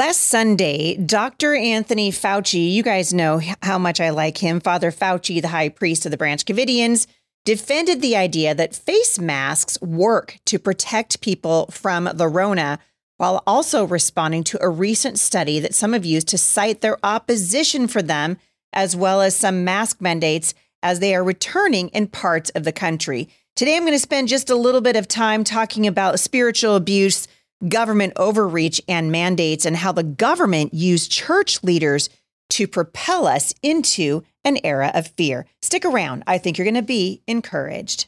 Last Sunday, Dr. Anthony Fauci, you guys know how much I like him, Father Fauci, the high priest of the Branch Covidians, defended the idea that face masks work to protect people from the Rona, while also responding to a recent study that some have used to cite their opposition for them, as well as some mask mandates as they are returning in parts of the country. Today, I'm going to spend just a little bit of time talking about spiritual abuse government overreach and mandates and how the government used church leaders to propel us into an era of fear. Stick around. I think you're going to be encouraged.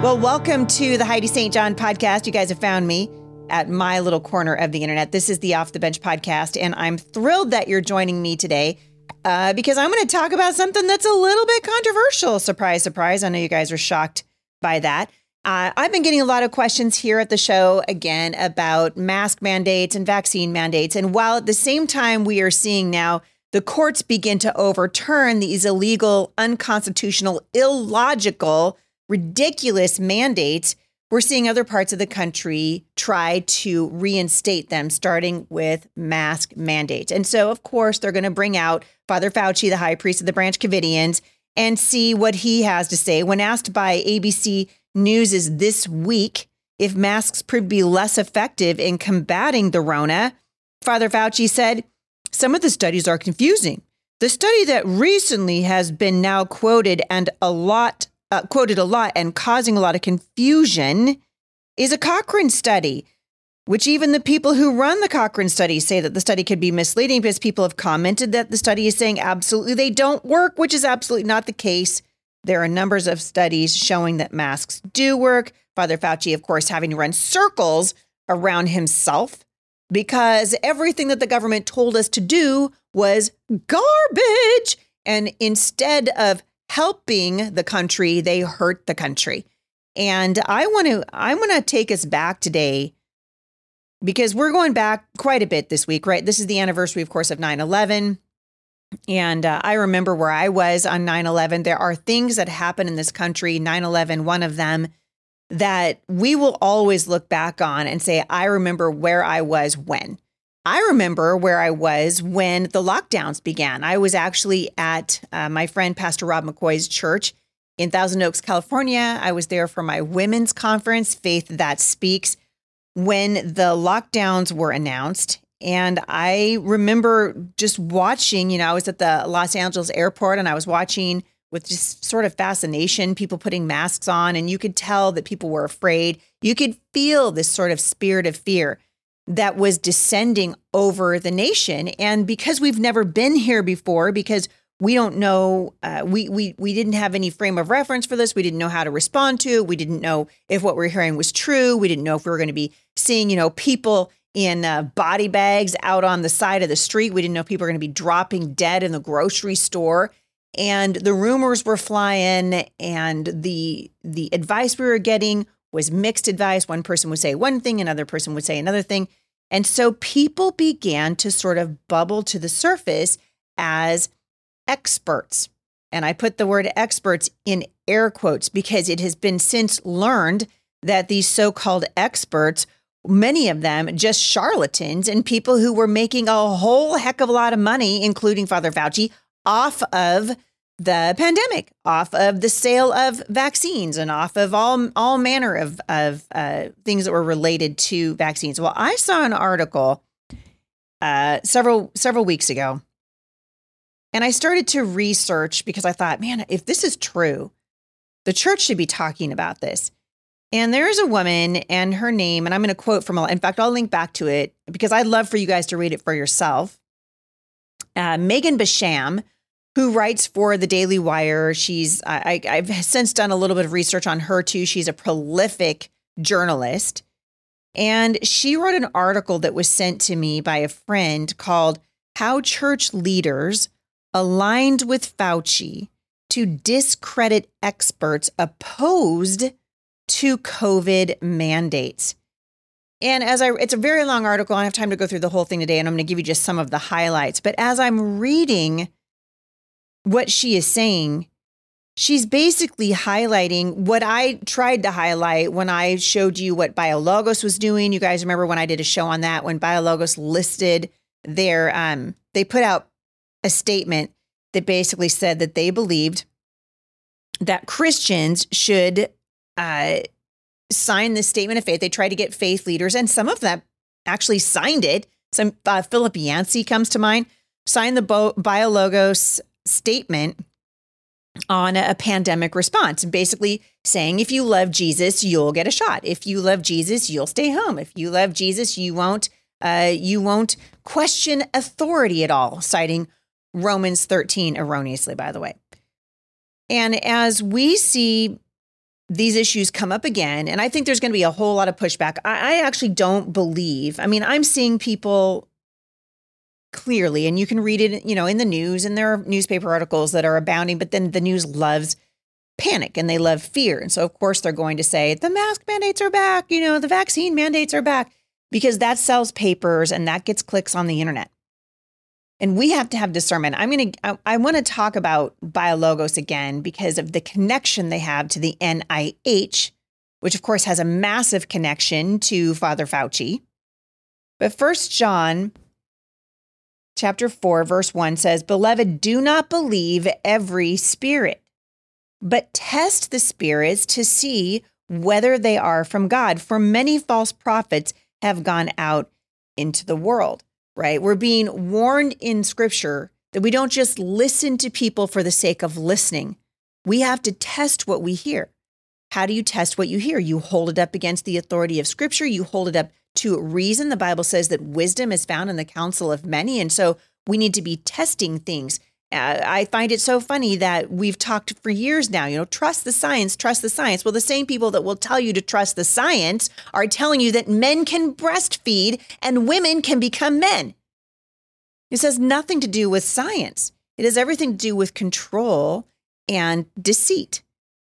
Well, welcome to the Heidi St. John podcast. You guys have found me at my little corner of the internet. This is the Off the Bench podcast, and I'm thrilled that you're joining me today uh, because I'm going to talk about something that's a little bit controversial. Surprise, surprise. I know you guys are shocked by that. Uh, I've been getting a lot of questions here at the show again about mask mandates and vaccine mandates. And while at the same time we are seeing now the courts begin to overturn these illegal, unconstitutional, illogical, ridiculous mandates, we're seeing other parts of the country try to reinstate them, starting with mask mandates. And so, of course, they're going to bring out Father Fauci, the high priest of the Branch Covidians, and see what he has to say. When asked by ABC News' This Week if masks to be less effective in combating the Rona, Father Fauci said, Some of the studies are confusing. The study that recently has been now quoted and a lot uh, quoted a lot and causing a lot of confusion is a Cochrane study, which even the people who run the Cochrane study say that the study could be misleading because people have commented that the study is saying absolutely they don't work, which is absolutely not the case. There are numbers of studies showing that masks do work. Father Fauci, of course, having to run circles around himself because everything that the government told us to do was garbage. And instead of helping the country, they hurt the country. And I want to I want to take us back today because we're going back quite a bit this week, right? This is the anniversary of course of 9/11. And uh, I remember where I was on 9 11. There are things that happen in this country, 9 11, one of them, that we will always look back on and say, I remember where I was when. I remember where I was when the lockdowns began. I was actually at uh, my friend Pastor Rob McCoy's church in Thousand Oaks, California. I was there for my women's conference, Faith That Speaks, when the lockdowns were announced. And I remember just watching, you know, I was at the Los Angeles airport and I was watching with just sort of fascination people putting masks on, and you could tell that people were afraid. You could feel this sort of spirit of fear that was descending over the nation. And because we've never been here before, because we don't know, uh, we we we didn't have any frame of reference for this. We didn't know how to respond to. We didn't know if what we are hearing was true. We didn't know if we were going to be seeing, you know, people in uh, body bags out on the side of the street. We didn't know people were going to be dropping dead in the grocery store. And the rumors were flying, and the the advice we were getting was mixed advice. One person would say one thing, another person would say another thing. And so people began to sort of bubble to the surface as experts. And I put the word experts in air quotes because it has been since learned that these so called experts, many of them just charlatans and people who were making a whole heck of a lot of money, including Father Fauci, off of the pandemic, off of the sale of vaccines, and off of all all manner of of uh, things that were related to vaccines. Well, I saw an article uh, several several weeks ago, and I started to research because I thought, man, if this is true, the church should be talking about this. And there's a woman and her name, and I'm going to quote from, a in fact, I'll link back to it because I'd love for you guys to read it for yourself. Uh, Megan Basham who writes for the Daily Wire. She's I, I've since done a little bit of research on her too. She's a prolific journalist. And she wrote an article that was sent to me by a friend called How Church Leaders Aligned with Fauci to Discredit Experts Opposed to COVID Mandates. And as I, it's a very long article. I don't have time to go through the whole thing today, and I'm going to give you just some of the highlights. But as I'm reading what she is saying, she's basically highlighting what I tried to highlight when I showed you what BioLogos was doing. You guys remember when I did a show on that when BioLogos listed their um they put out a statement that basically said that they believed that Christians should uh sign this statement of faith. They tried to get faith leaders and some of them actually signed it. Some uh, Philip Yancey comes to mind, signed the Bo- BioLogos statement on a pandemic response, basically saying if you love Jesus, you'll get a shot. If you love Jesus, you'll stay home. If you love Jesus, you won't uh, you won't question authority at all, citing Romans 13 erroneously, by the way. And as we see these issues come up again, and I think there's going to be a whole lot of pushback. I, I actually don't believe. I mean, I'm seeing people clearly and you can read it you know in the news and there are newspaper articles that are abounding but then the news loves panic and they love fear. And so of course they're going to say the mask mandates are back you know the vaccine mandates are back because that sells papers and that gets clicks on the internet. And we have to have discernment. I'm going to i, I want to talk about biologos again because of the connection they have to the nih which of course has a massive connection to father fauci. But first john chapter 4, verse 1 says, Beloved, do not believe every spirit, but test the spirits to see whether they are from God. For many false prophets have gone out into the world, right? We're being warned in scripture that we don't just listen to people for the sake of listening. We have to test what we hear. How do you test what you hear? You hold it up against the authority of scripture, you hold it up to reason. The Bible says that wisdom is found in the counsel of many. And so we need to be testing things. Uh, I find it so funny that we've talked for years now, you know, trust the science, trust the science. Well, the same people that will tell you to trust the science are telling you that men can breastfeed and women can become men. This has nothing to do with science, it has everything to do with control and deceit.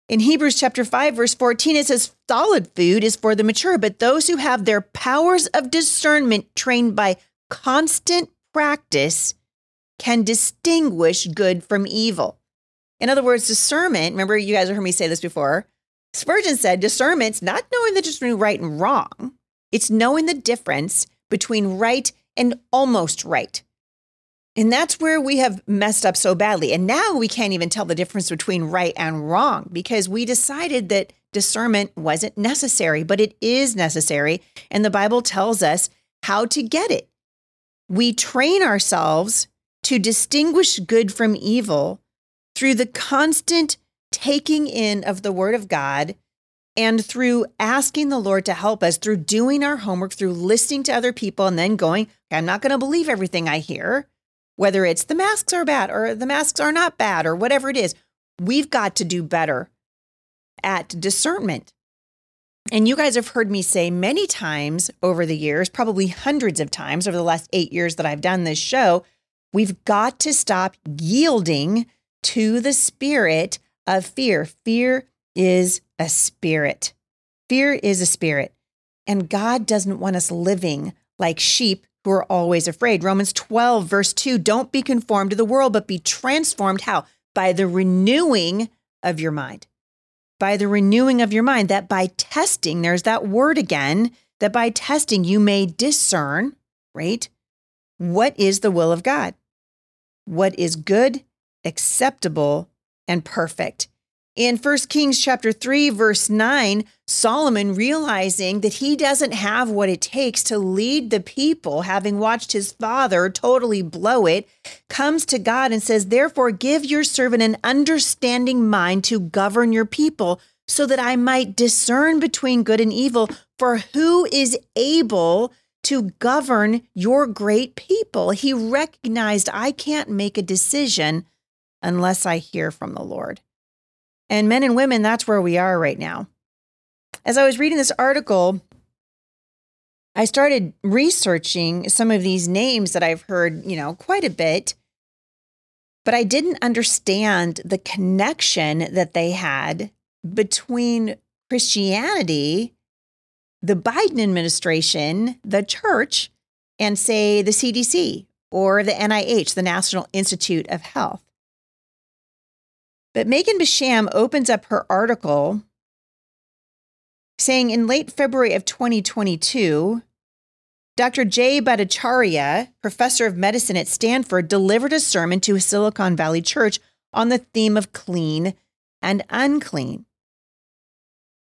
In Hebrews chapter 5 verse 14 it says solid food is for the mature but those who have their powers of discernment trained by constant practice can distinguish good from evil. In other words, discernment, remember you guys have heard me say this before. Spurgeon said discernment's not knowing the difference between right and wrong. It's knowing the difference between right and almost right. And that's where we have messed up so badly. And now we can't even tell the difference between right and wrong because we decided that discernment wasn't necessary, but it is necessary. And the Bible tells us how to get it. We train ourselves to distinguish good from evil through the constant taking in of the Word of God and through asking the Lord to help us, through doing our homework, through listening to other people, and then going, I'm not going to believe everything I hear whether it's the masks are bad or the masks are not bad or whatever it is, we've got to do better at discernment. And you guys have heard me say many times over the years, probably hundreds of times over the last eight years that I've done this show, we've got to stop yielding to the spirit of fear. Fear is a spirit. Fear is a spirit. And God doesn't want us living like sheep who are always afraid. Romans 12, verse 2 don't be conformed to the world, but be transformed. How? By the renewing of your mind. By the renewing of your mind, that by testing, there's that word again, that by testing you may discern, right? What is the will of God? What is good, acceptable, and perfect? In 1 Kings chapter 3 verse 9, Solomon realizing that he doesn't have what it takes to lead the people, having watched his father totally blow it, comes to God and says, "Therefore give your servant an understanding mind to govern your people, so that I might discern between good and evil, for who is able to govern your great people?" He recognized I can't make a decision unless I hear from the Lord. And men and women, that's where we are right now. As I was reading this article, I started researching some of these names that I've heard, you know, quite a bit, but I didn't understand the connection that they had between Christianity, the Biden administration, the church, and say the CDC or the NIH, the National Institute of Health. But Megan Basham opens up her article saying in late February of 2022, Dr. Jay Bhattacharya, professor of medicine at Stanford, delivered a sermon to a Silicon Valley church on the theme of clean and unclean.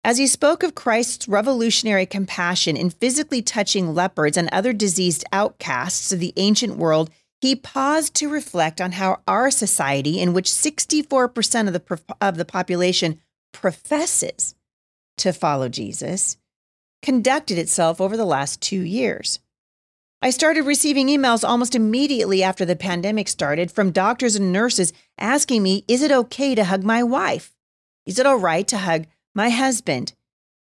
As he spoke of Christ's revolutionary compassion in physically touching leopards and other diseased outcasts of the ancient world, he paused to reflect on how our society, in which 64% of the, of the population professes to follow Jesus, conducted itself over the last two years. I started receiving emails almost immediately after the pandemic started from doctors and nurses asking me, Is it okay to hug my wife? Is it all right to hug my husband.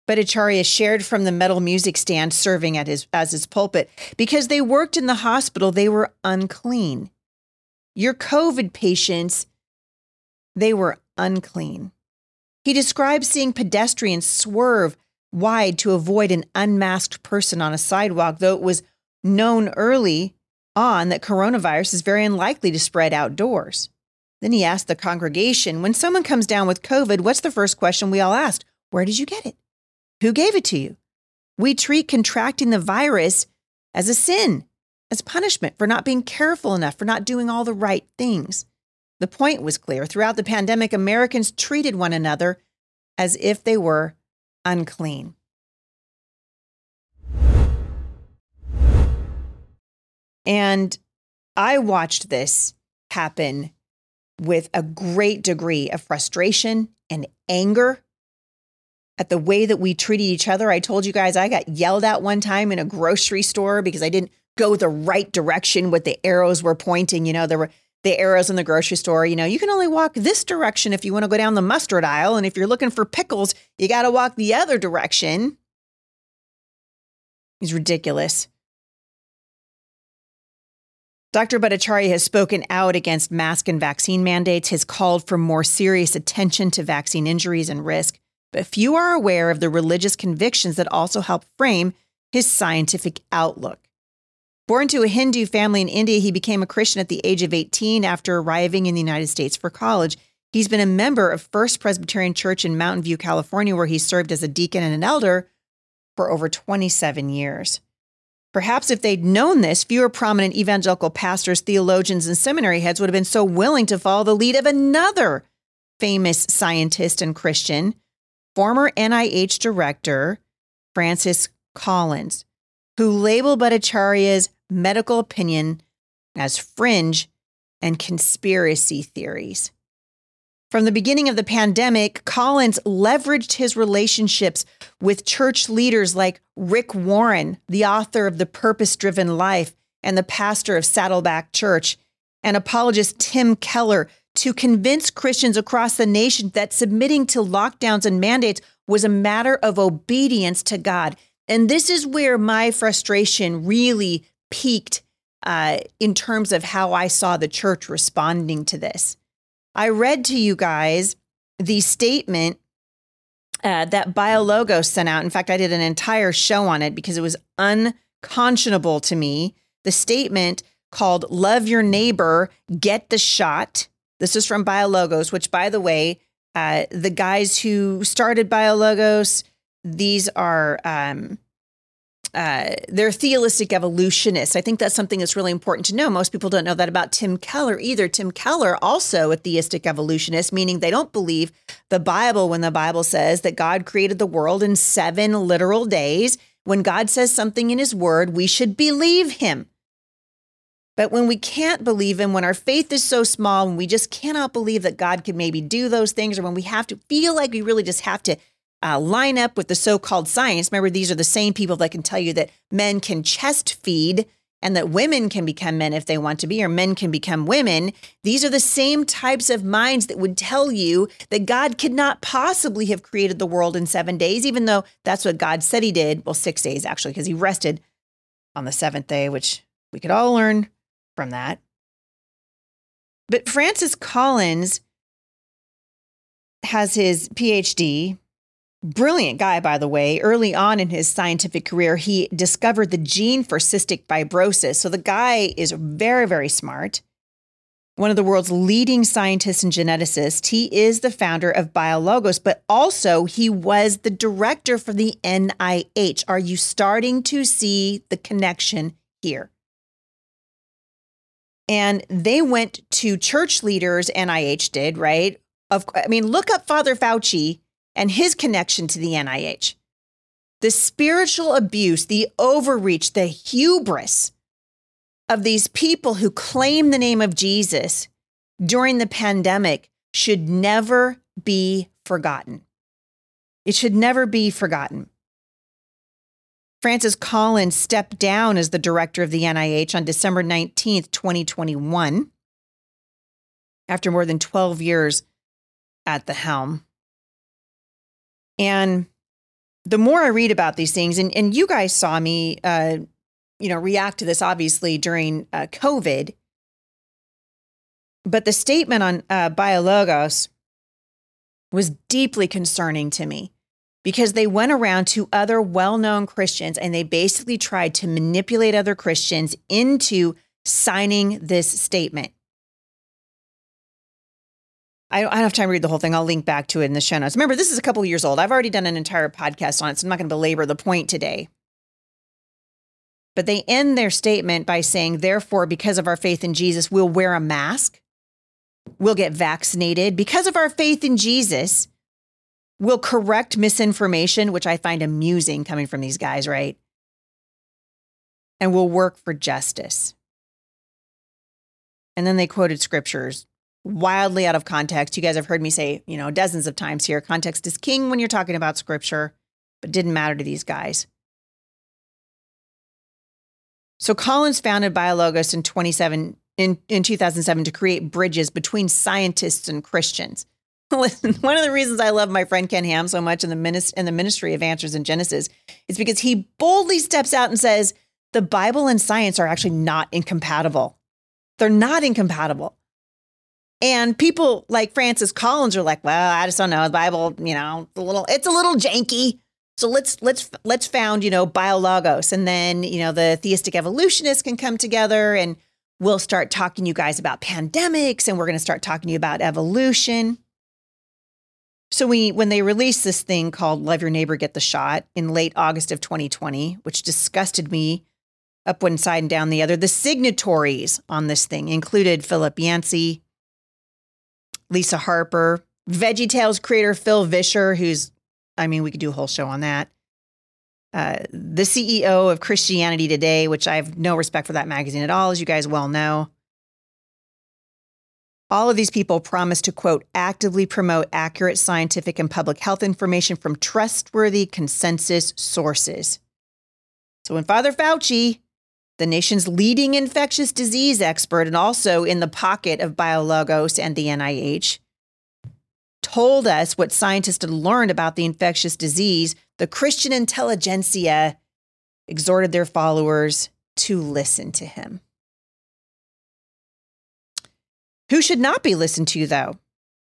Bhattacharya shared from the metal music stand serving at his, as his pulpit. Because they worked in the hospital, they were unclean. Your COVID patients, they were unclean. He described seeing pedestrians swerve wide to avoid an unmasked person on a sidewalk, though it was known early on that coronavirus is very unlikely to spread outdoors. Then he asked the congregation, When someone comes down with COVID, what's the first question we all asked? Where did you get it? Who gave it to you? We treat contracting the virus as a sin, as punishment for not being careful enough, for not doing all the right things. The point was clear. Throughout the pandemic, Americans treated one another as if they were unclean. And I watched this happen with a great degree of frustration and anger at the way that we treated each other. I told you guys I got yelled at one time in a grocery store because I didn't go the right direction with the arrows were pointing. You know, there were the arrows in the grocery store. You know, you can only walk this direction if you want to go down the mustard aisle. And if you're looking for pickles, you got to walk the other direction. It's ridiculous. Dr. Bhattacharya has spoken out against mask and vaccine mandates, has called for more serious attention to vaccine injuries and risk, but few are aware of the religious convictions that also help frame his scientific outlook. Born to a Hindu family in India, he became a Christian at the age of 18 after arriving in the United States for college. He's been a member of First Presbyterian Church in Mountain View, California, where he served as a deacon and an elder for over 27 years. Perhaps if they'd known this, fewer prominent evangelical pastors, theologians, and seminary heads would have been so willing to follow the lead of another famous scientist and Christian, former NIH director Francis Collins, who labeled Bhattacharya's medical opinion as fringe and conspiracy theories. From the beginning of the pandemic, Collins leveraged his relationships with church leaders like Rick Warren, the author of The Purpose Driven Life and the pastor of Saddleback Church, and apologist Tim Keller to convince Christians across the nation that submitting to lockdowns and mandates was a matter of obedience to God. And this is where my frustration really peaked uh, in terms of how I saw the church responding to this. I read to you guys the statement uh, that BioLogos sent out. In fact, I did an entire show on it because it was unconscionable to me. The statement called Love Your Neighbor, Get the Shot. This is from BioLogos, which, by the way, uh, the guys who started BioLogos, these are um, uh, they're theistic evolutionists. I think that's something that's really important to know. Most people don't know that about Tim Keller either. Tim Keller, also a theistic evolutionist, meaning they don't believe the Bible when the Bible says that God created the world in seven literal days. When God says something in his word, we should believe him. But when we can't believe him, when our faith is so small, when we just cannot believe that God could maybe do those things, or when we have to feel like we really just have to uh, line up with the so called science. Remember, these are the same people that can tell you that men can chest feed and that women can become men if they want to be, or men can become women. These are the same types of minds that would tell you that God could not possibly have created the world in seven days, even though that's what God said he did. Well, six days actually, because he rested on the seventh day, which we could all learn from that. But Francis Collins has his PhD Brilliant guy, by the way. Early on in his scientific career, he discovered the gene for cystic fibrosis. So the guy is very, very smart. one of the world's leading scientists and geneticists. He is the founder of BioLogos, but also he was the director for the NIH. Are you starting to see the connection here? And they went to church leaders, NIH did, right? Of I mean, look up Father Fauci and his connection to the NIH. The spiritual abuse, the overreach, the hubris of these people who claim the name of Jesus during the pandemic should never be forgotten. It should never be forgotten. Francis Collins stepped down as the director of the NIH on December 19th, 2021, after more than 12 years at the helm. And the more I read about these things, and, and you guys saw me, uh, you know, react to this obviously during uh, COVID, but the statement on uh, Biologos was deeply concerning to me because they went around to other well known Christians and they basically tried to manipulate other Christians into signing this statement. I don't, have time to read the whole thing. I'll link back to it in the show notes. Remember, this is a couple years old. I've already done an entire podcast on it, so I'm not going to belabor the point today. But they end their statement by saying, therefore, because of our faith in Jesus, we'll wear a mask, we'll get vaccinated. Because of our faith in Jesus, we'll correct misinformation, which I find amusing coming from these guys, right? And we'll work for justice. And then they quoted scriptures wildly out of context. You guys have heard me say, you know, dozens of times here context is king when you're talking about scripture, but didn't matter to these guys. So Collins founded Biologos in 27 in, in 2007 to create bridges between scientists and Christians. One of the reasons I love my friend Ken Ham so much in the, minis- in the ministry of Answers in Genesis is because he boldly steps out and says the Bible and science are actually not incompatible. They're not incompatible. And people like Francis Collins are like, well, I just don't know. The Bible, you know, a little it's a little janky. So let's let's let's found, you know, biologos. And then, you know, the theistic evolutionists can come together and we'll start talking to you guys about pandemics and we're going to start talking to you about evolution. So we when they released this thing called Love Your Neighbor Get the Shot in late August of 2020, which disgusted me up one side and down the other, the signatories on this thing included Philip Yancey, Lisa Harper, Veggie Tales creator Phil Vischer, who's, I mean, we could do a whole show on that. Uh, the CEO of Christianity Today, which I have no respect for that magazine at all, as you guys well know. All of these people promise to, quote, actively promote accurate scientific and public health information from trustworthy consensus sources. So when Father Fauci the nation's leading infectious disease expert and also in the pocket of BioLogos and the NIH, told us what scientists had learned about the infectious disease, the Christian intelligentsia exhorted their followers to listen to him. Who should not be listened to, though?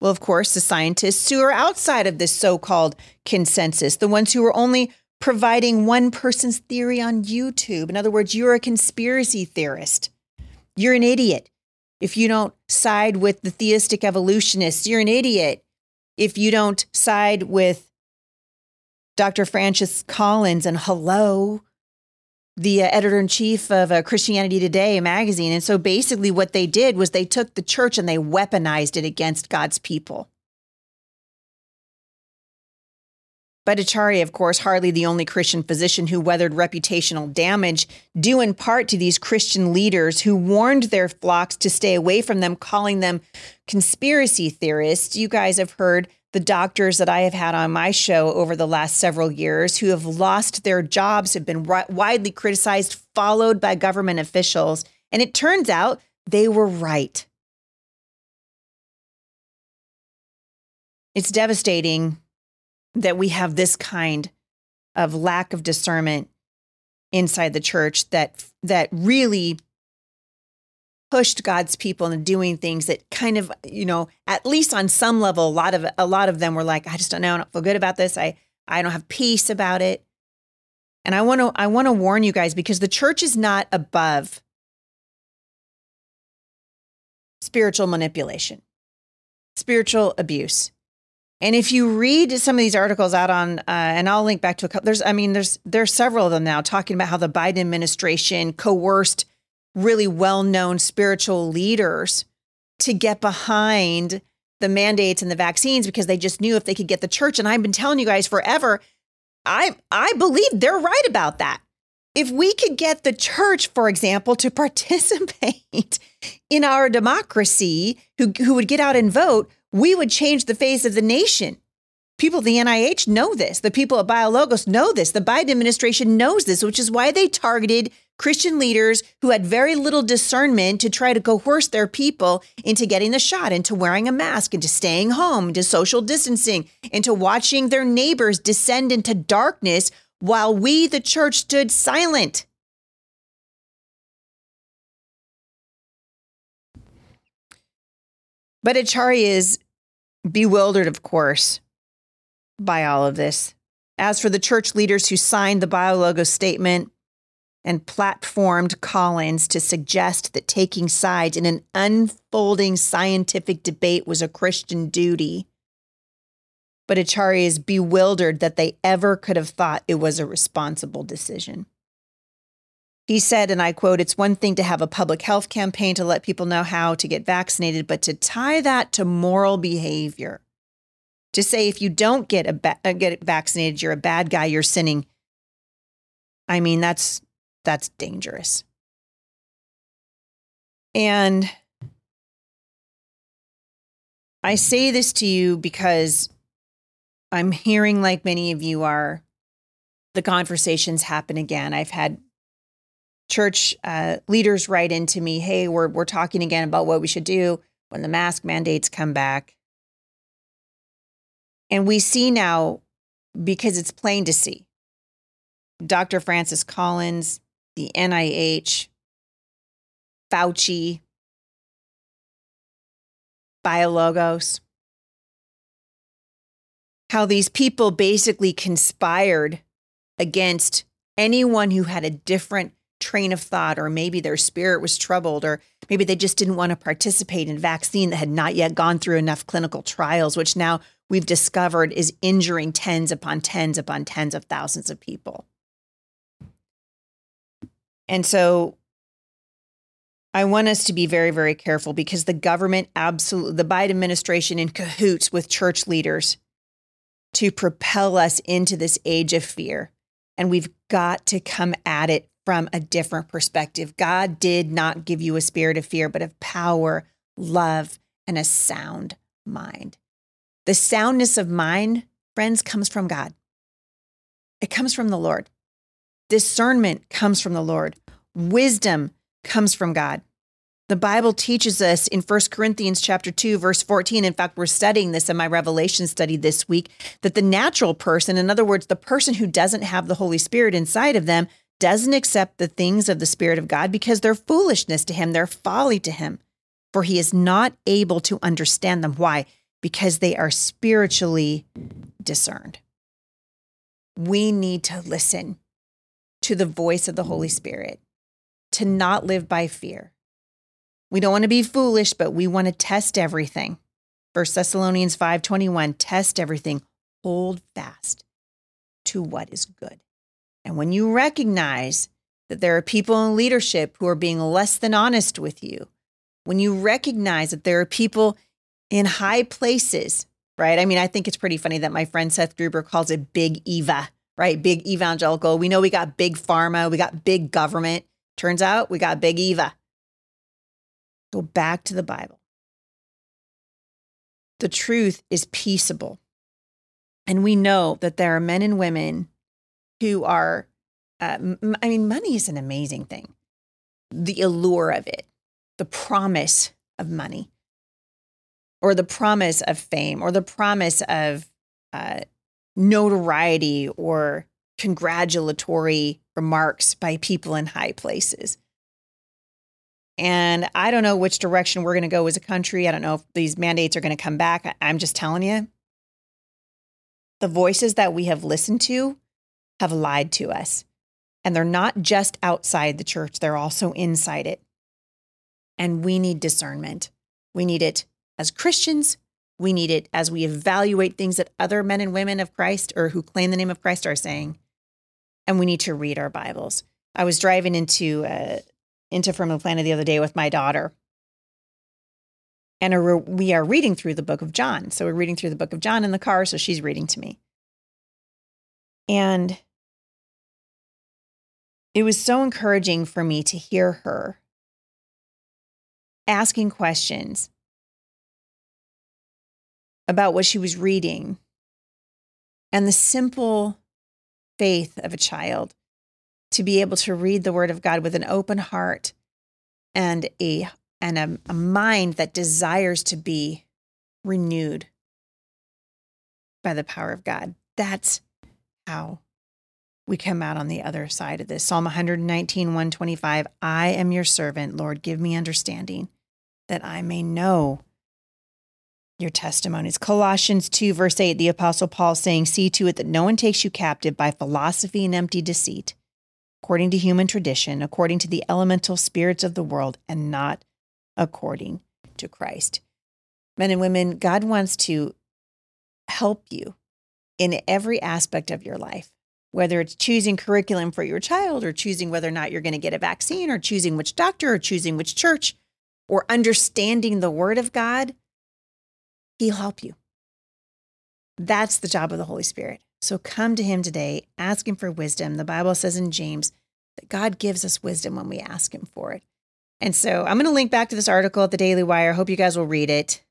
Well, of course, the scientists who are outside of this so called consensus, the ones who are only providing one person's theory on YouTube. In other words, you're a conspiracy theorist. You're an idiot. If you don't side with the theistic evolutionists, you're an idiot. If you don't side with Dr. Francis Collins and hello, the uh, editor in chief of uh, Christianity Today magazine. And so basically, what they did was they took the church and they weaponized it against God's people. Bhattacharya, of course, hardly the only Christian physician who weathered reputational damage, due in part to these Christian leaders who warned their flocks to stay away from them, calling them conspiracy theorists. You guys have heard the doctors that I have had on my show over the last several years who have lost their jobs, have been widely criticized, followed by government officials. And it turns out they were right. It's devastating that we have this kind of lack of discernment inside the church that that really pushed God's people into doing things that kind of, you know, at least on some level, a lot of a lot of them were like, I just don't know, I don't feel good about this. I I don't have peace about it. And I want to I want to warn you guys because the church is not above spiritual manipulation, spiritual abuse. And if you read some of these articles out on, uh, and I'll link back to a couple, there's, I mean, there's, there's several of them now talking about how the Biden administration coerced really well known spiritual leaders to get behind the mandates and the vaccines because they just knew if they could get the church. And I've been telling you guys forever, I, I believe they're right about that. If we could get the church, for example, to participate in our democracy, who, who would get out and vote, we would change the face of the nation. People at the NIH know this. The people at BioLogos know this. The Biden administration knows this, which is why they targeted Christian leaders who had very little discernment to try to coerce their people into getting the shot, into wearing a mask, into staying home, into social distancing, into watching their neighbors descend into darkness while we, the church, stood silent. Bhattacharya is bewildered, of course, by all of this. As for the church leaders who signed the BioLogos statement and platformed Collins to suggest that taking sides in an unfolding scientific debate was a Christian duty, Bhattacharya is bewildered that they ever could have thought it was a responsible decision. He said, and I quote, it's one thing to have a public health campaign to let people know how to get vaccinated, but to tie that to moral behavior, to say if you don't get a ba- get vaccinated, you're a bad guy, you're sinning. I mean, that's that's dangerous. And I say this to you because I'm hearing, like many of you are, the conversations happen again. I've had church uh, leaders write into me, "Hey, we're we're talking again about what we should do when the mask mandates come back." And we see now because it's plain to see. Dr. Francis Collins, the NIH, Fauci, Biologos, how these people basically conspired against anyone who had a different train of thought, or maybe their spirit was troubled, or maybe they just didn't want to participate in vaccine that had not yet gone through enough clinical trials, which now we've discovered is injuring tens upon tens upon tens of thousands of people. And so I want us to be very, very careful because the government absolutely, the Biden administration in cahoots with church leaders to propel us into this age of fear. And we've got to come at it from a different perspective. God did not give you a spirit of fear, but of power, love, and a sound mind. The soundness of mind, friends, comes from God. It comes from the Lord. Discernment comes from the Lord. Wisdom comes from God. The Bible teaches us in 1 Corinthians chapter 2 verse 14 in fact we're studying this in my revelation study this week that the natural person in other words the person who doesn't have the Holy Spirit inside of them doesn't accept the things of the Spirit of God because they're foolishness to him, they're folly to him, for he is not able to understand them. Why? Because they are spiritually discerned. We need to listen to the voice of the Holy mm. Spirit, to not live by fear. We don't want to be foolish, but we want to test everything. 1 Thessalonians 5:21 test everything, hold fast to what is good. And when you recognize that there are people in leadership who are being less than honest with you, when you recognize that there are people in high places, right? I mean, I think it's pretty funny that my friend Seth Gruber calls it big Eva, right? Big evangelical. We know we got big pharma, we got big government. Turns out we got big Eva. Go back to the Bible. The truth is peaceable. And we know that there are men and women who are, uh, m- I mean, money is an amazing thing. The allure of it, the promise of money, or the promise of fame, or the promise of uh, notoriety or congratulatory remarks by people in high places. And I don't know which direction we're going to go as a country. I don't know if these mandates are going to come back. I'm just telling you. The voices that we have listened to have lied to us. And they're not just outside the church, they're also inside it. And we need discernment. We need it as Christians. We need it as we evaluate things that other men and women of Christ or who claim the name of Christ are saying. And we need to read our Bibles. I was driving into uh, into Firmly Planted the other day with my daughter, and we are reading through the book of John. So we're reading through the book of John in the car. So she's reading to me. And it was so encouraging for me to hear her asking questions about what she was reading and the simple faith of a child to be able to read the word of God with an open heart and a and a, a mind that desires to be renewed by the power of God. That's how we come out on the other side of this. Psalm 119, 125 I am your servant, Lord, give me understanding that I may know your testimonies. Colossians 2, verse 8, the Apostle Paul saying, See to it that no one takes you captive by philosophy and empty deceit, according to human tradition, according to the elemental spirits of the world, and not according to Christ. Men and women, God wants to help you in every aspect of your life, whether it's choosing curriculum for your child or choosing whether or not you're going to get a vaccine or choosing which doctor or choosing which church or understanding the word of God, He'll help you. That's the job of the Holy Spirit. So come to Him today, ask Him for wisdom. The Bible says in James that God gives us wisdom when we ask Him for it. And so I'm going to link back to this article at the Daily Wire. Hope you guys will read it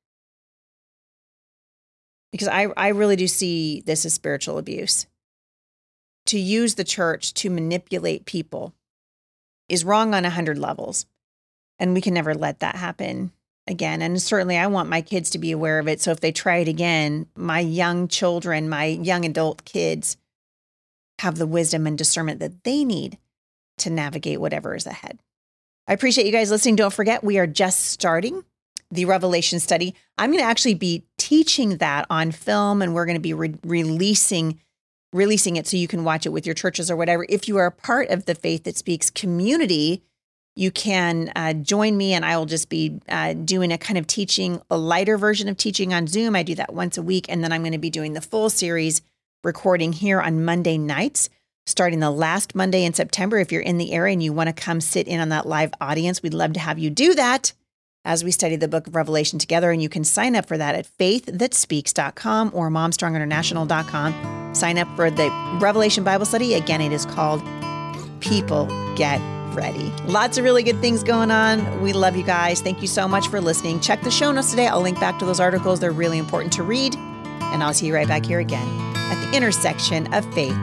because I, I really do see this as spiritual abuse. To use the church to manipulate people is wrong on a hundred levels. And we can never let that happen again. And certainly I want my kids to be aware of it. So if they try it again, my young children, my young adult kids have the wisdom and discernment that they need to navigate whatever is ahead. I appreciate you guys listening. Don't forget, we are just starting the Revelation study. I'm going to actually be teaching that on film and we're going to be re- releasing releasing it so you can watch it with your churches or whatever. If you are a part of the Faith That Speaks community, you can uh, join me and I will just be uh, doing a kind of teaching, a lighter version of teaching on Zoom. I do that once a week. And then I'm going to be doing the full series recording here on Monday nights, starting the last Monday in September. If you're in the area and you want to come sit in on that live audience, we'd love to have you do that as we study the book of Revelation together. And you can sign up for that at faiththatspeaks.com or momstronginternational.com. Sign up for the Revelation Bible study. Again, it is called People Get ready. Lots of really good things going on. We love you guys. Thank you so much for listening. Check the show notes today. I'll link back to those articles. They're really important to read. And I'll see you right back here again at the intersection of faith